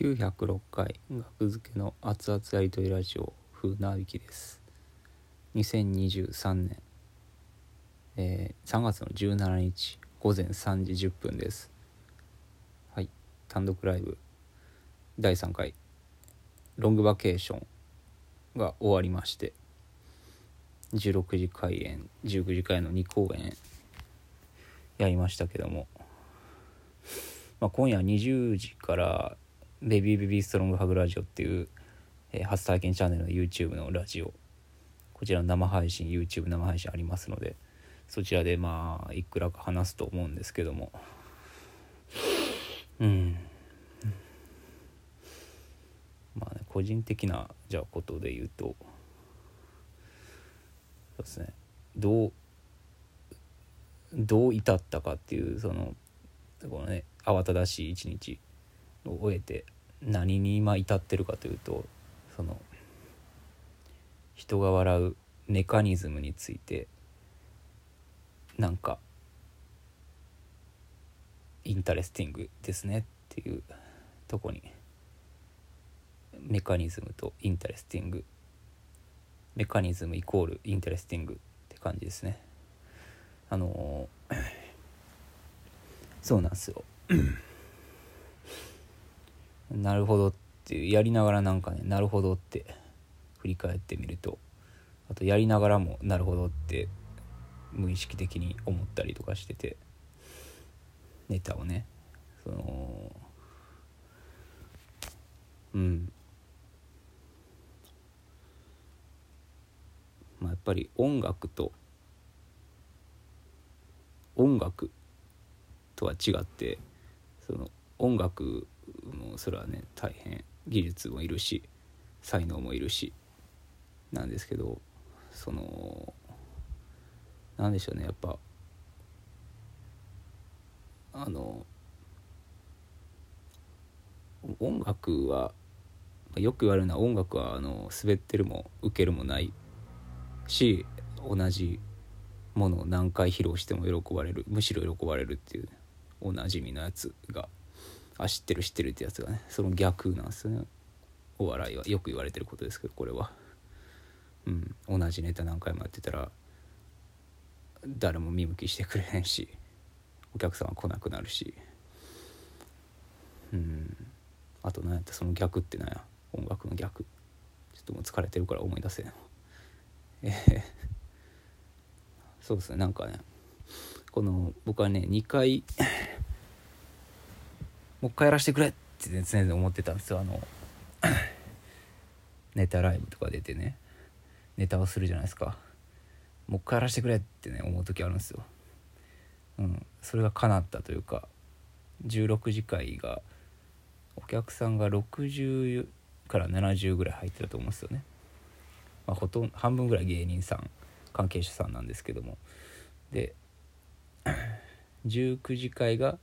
906回学付けの熱々やりとりラジオ風なびきです。2023年、えー、3月の17日午前3時10分です。はい単独ライブ第3回ロングバケーションが終わりまして16時開演19時開演の2公演やりましたけども、まあ、今夜20時からベビーベビーストロングハグラジオっていう、えー、初体験チャンネルの YouTube のラジオ。こちらの生配信 YouTube 生配信ありますのでそちらでまあいくらか話すと思うんですけども。うん。まあね個人的なじゃあことで言うと。そうですね。どうどう至ったかっていうそのこのね慌ただしい一日。を終えて何に今至ってるかというとその人が笑うメカニズムについてなんか interesting ですねっていうとこにメカニズムと interestingメカニズムイコール interesting って感じですね。あのー、そうなんですよ。なるほどっていうやりながらなんかねなるほどって振り返ってみるとあとやりながらもなるほどって無意識的に思ったりとかしててネタをねそのうん。まあやっぱり音楽と音楽とは違ってその音楽もうそれはね大変技術もいるし才能もいるしなんですけどその何でしょうねやっぱあの音楽はよく言われるのは音楽はあの滑ってるも受けるもないし同じものを何回披露しても喜ばれるむしろ喜ばれるっていう、おなじみのやつがあ知ってる知ってるってやつがねその逆なんですよね。お笑いは。よく言われてることですけどこれは。うん。同じネタ何回もやってたら誰も見向きしてくれへんしお客さんは来なくなるし。うん。あと何やった？その逆って何や？音楽の逆。ちょっともう疲れてるから思い出せんえー、そうですね。なんかねこの僕はね2回もう一回やらせてくれって常々思ってたんですよ。あの ネタライブとか出てね。ネタをするじゃないですか。もう一回やらせてくれってね思う時あるんですよ。うん。それが叶ったというか16次会がお客さんが60から70ぐらい入ってると思うんですよね、まあ、ほとんど半分ぐらい芸人さん関係者さんなんですけども。で 19次会が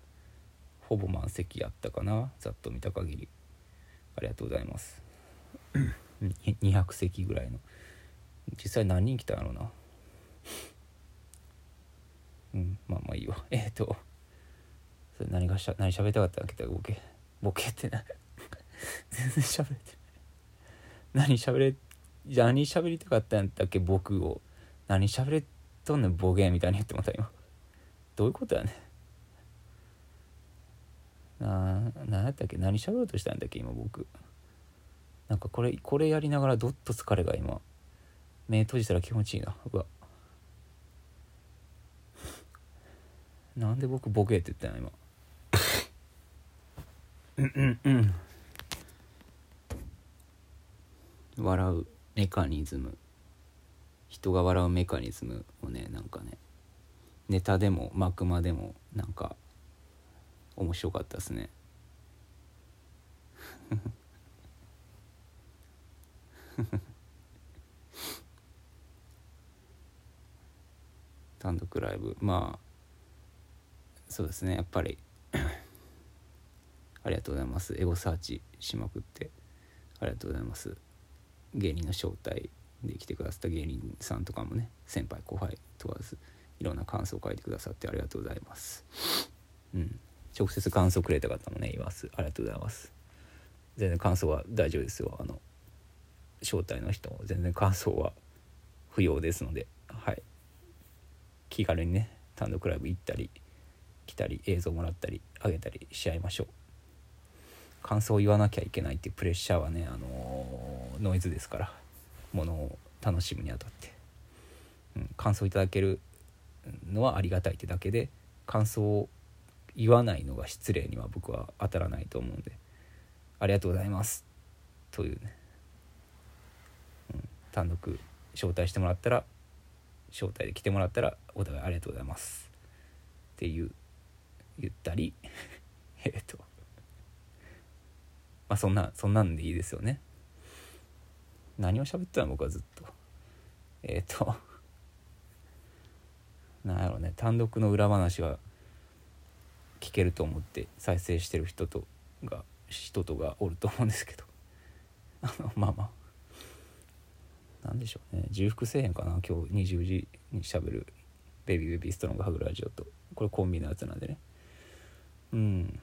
ほぼ満席やったかな。ざっと見た限り。ありがとうございます。200席ぐらいの。実際何人来たんやろうな。うんまあまあいいわ。えっ、ー、とそれ何がしゃ何喋りたかったんだっけボケ。ボケってな 全然喋れてない。何喋れ何喋りたかったんだっけ僕を。何喋れとんねんボケみたいに言ってもらった今。どういうことやねな何やったっけ？何喋ろうとしたんだっけ？今僕。なんかこれこれやりながらどっと疲れが今。目閉じたら気持ちいいな。うわ。なんで僕ボケって言ったの今。うんうんうん。笑う。メカニズム。人が笑うメカニズムをねなんかね。ネタでも幕間でもなんか面白かったですね。単独ライブ。まあそうですね。やっぱり ありがとうございます。エゴサーチしまくってありがとうございます。芸人の招待で来てくださった芸人さんとかもね先輩後輩問わずいろんな感想を書いてくださってありがとうございます。うん。直接感想くれた方もね。います。ありがとうございます。全然感想は大丈夫ですよ。あの招待の人も。全然感想は不要ですので。はい。気軽にね単独ライブ行ったり来たり映像もらったりあげたりしちゃいましょう。感想を言わなきゃいけないっていうプレッシャーはねあのノイズですから。ものを楽しむにあたって、うん、感想いただけるのはありがたいってだけで感想を言わないのが失礼には僕は当たらないと思うんで。ありがとうございます。というね、うん、単独招待してもらったら招待で来てもらったらお互いありがとうございます。っていう言ったり えっと。まあそんなそんなんでいいですよね。何を喋ったの僕はずっと。えっ、と。なんやろうね。単独の裏話が聞けると思って再生してる人とが人とがおると思うんですけど。あ のまあまあ。なんでしょうね。重複せえへんかな？今日20時にしゃべる「ベビーベビーストロングハグラジオと」これコンビのやつなんでね。うん。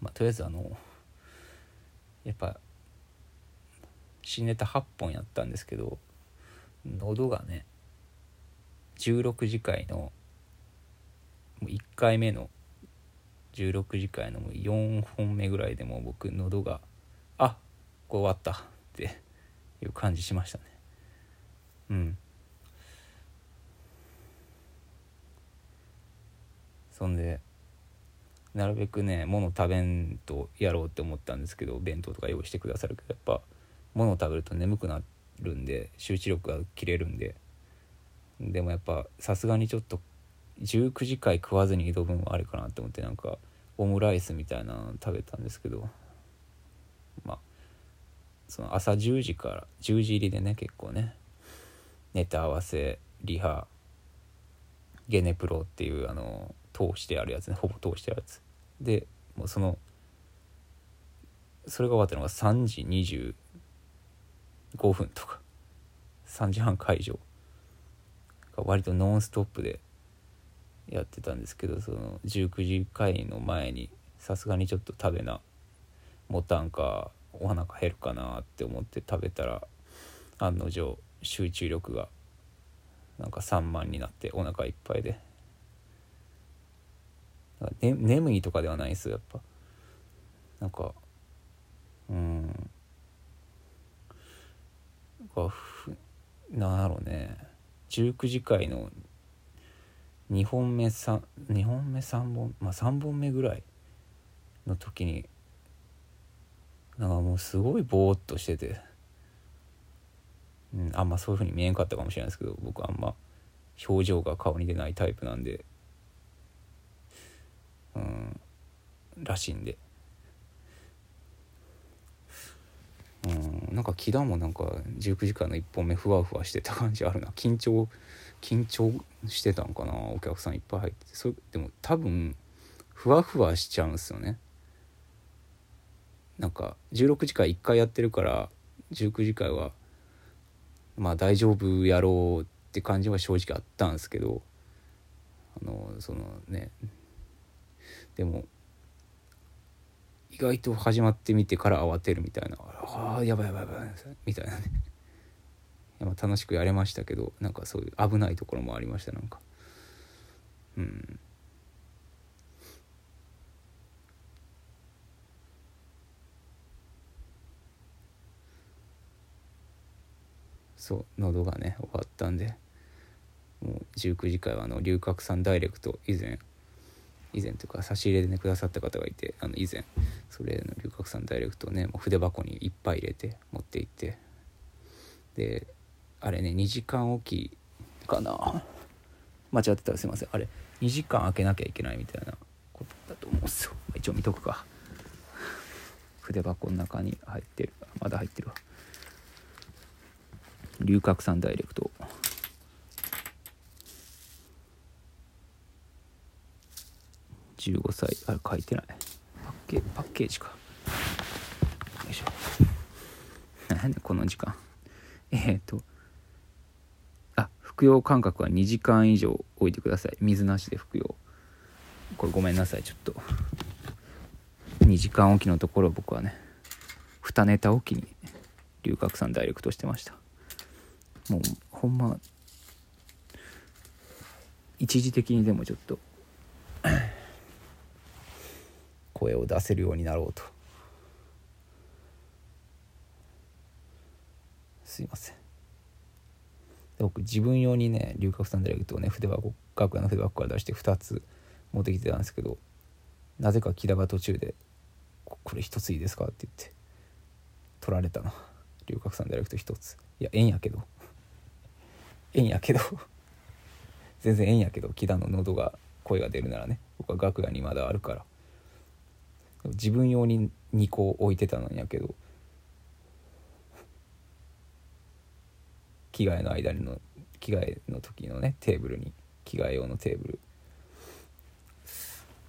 まあとりあえずあのやっぱ新ネタ8本やったんですけど喉がね16次回の1回目の16次回の4本目ぐらいでも僕喉があこう終わったっていう感じしましたね。うん。そんでなるべくね物食べんとやろうって思ったんですけど弁当とか用意してくださるけどやっぱ物を食べると眠くなるんで集中力が切れるんで。でもやっぱさすがにちょっと19時間食わずに挑むのはあれかなって思ってなんかオムライスみたいなの食べたんですけどまあその朝10時から10時入りでね結構ねネタ合わせリハゲネプロっていうあの通してあるやつねほぼ通してあるやつ。でもうそのそれが終わったのが3時25分とか3時半会場割とノンストップでやってたんですけどその19時会の前にさすがにちょっと食べなもたんかお腹減るかなって思って食べたら案の定集中力がなんか散漫になってお腹いっぱいで、ね、眠いとかではないですやっぱ。なんかうん。なんやろうね19時会の2本目 3, 2本目3本まあ3本目ぐらいの時になんかもうすごいぼーっとしてて、うん、あんまそういう風に見えんかったかもしれないですけど僕あんま表情が顔に出ないタイプなんで。うんらしいんで。うんなんか木田もなんか19時間の1本目ふわふわしてた感じあるな。緊張緊張してたんかな？お客さんいっぱい入ってて。それでも多分ふわふわしちゃうんですよね。なんか16時間1回やってるから19時間はまあ大丈夫やろうって感じは正直あったんですけどあのそのね。でも意外と始まってみてから慌てるみたいな。ああやばいやばいやばいみたいなね。楽しくやれましたけどなんかそういう危ないところもありましたなんか。うん。そう喉がね終わったんでもう19時会はあの龍角散ダイレクト以前以前というか差し入れでねくださった方がいてあの以前それの龍角散ダイレクトをねもう筆箱にいっぱい入れて持って行ってであれね2時間おきかな。間違ってたらすいません。あれ2時間空けなきゃいけないみたいなことだと思うんですよ。一応見とくか。筆箱の中に入ってる。まだ入ってるわ。龍角散ダイレクト。15歳。あれ書いてない。パッケパッケージか。よいしょ。何この時間。えっ、と服用間隔は2時間以上置いてください。水なしで服用。これごめんなさいちょっと。2時間おきのところ僕はね2ネタおきに龍角散ダイレクトしてました。もうほんま一時的にでもちょっと 声を出せるようになろうと。すいません。僕自分用にね龍角散ダイレクトをね筆箱楽屋の筆箱から出して2つ持ってきてたんですけどなぜか木田が途中で「これ1ついいですか?」って言って取られたな龍角散ダイレクト1つ。いやええんやけど。ええんやけど。全然ええんやけど木田の喉が声が出るならね僕は楽屋にまだあるから。自分用に2個置いてたんやけど着替えの間の着替えの時のねテーブルに着替え用のテーブル。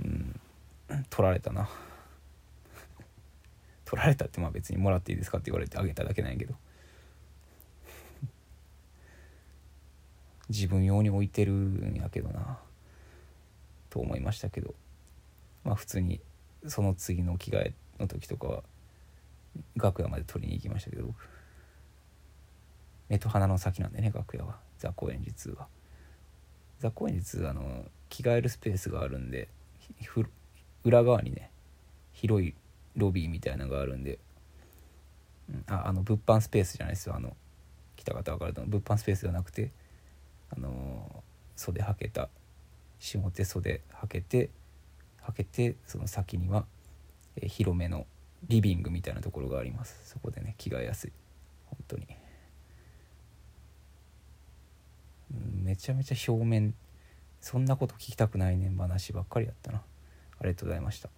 うん。取られたな。取られたってまあ別にもらっていいですかって言われてあげただけなんやけど。自分用に置いてるんやけどな。と思いましたけど。まあ普通にその次の着替えの時とかは楽屋まで取りに行きましたけど。僕目と鼻の先なんでね楽屋は。ザ・高円寺2は。ザ・高円寺2あの着替えるスペースがあるんで裏側にね広いロビーみたいなのがあるんで、うん、ああの物販スペースじゃないですよ。あの来た方分かると物販スペースじゃなくてあの袖はけた下手袖はけてはけてその先には、え、広めのリビングみたいなところがあります。そこでね着替えやすい。本当に、うん、めちゃめちゃ表面そんなこと聞きたくないねん話ばっかりやったな。ありがとうございました。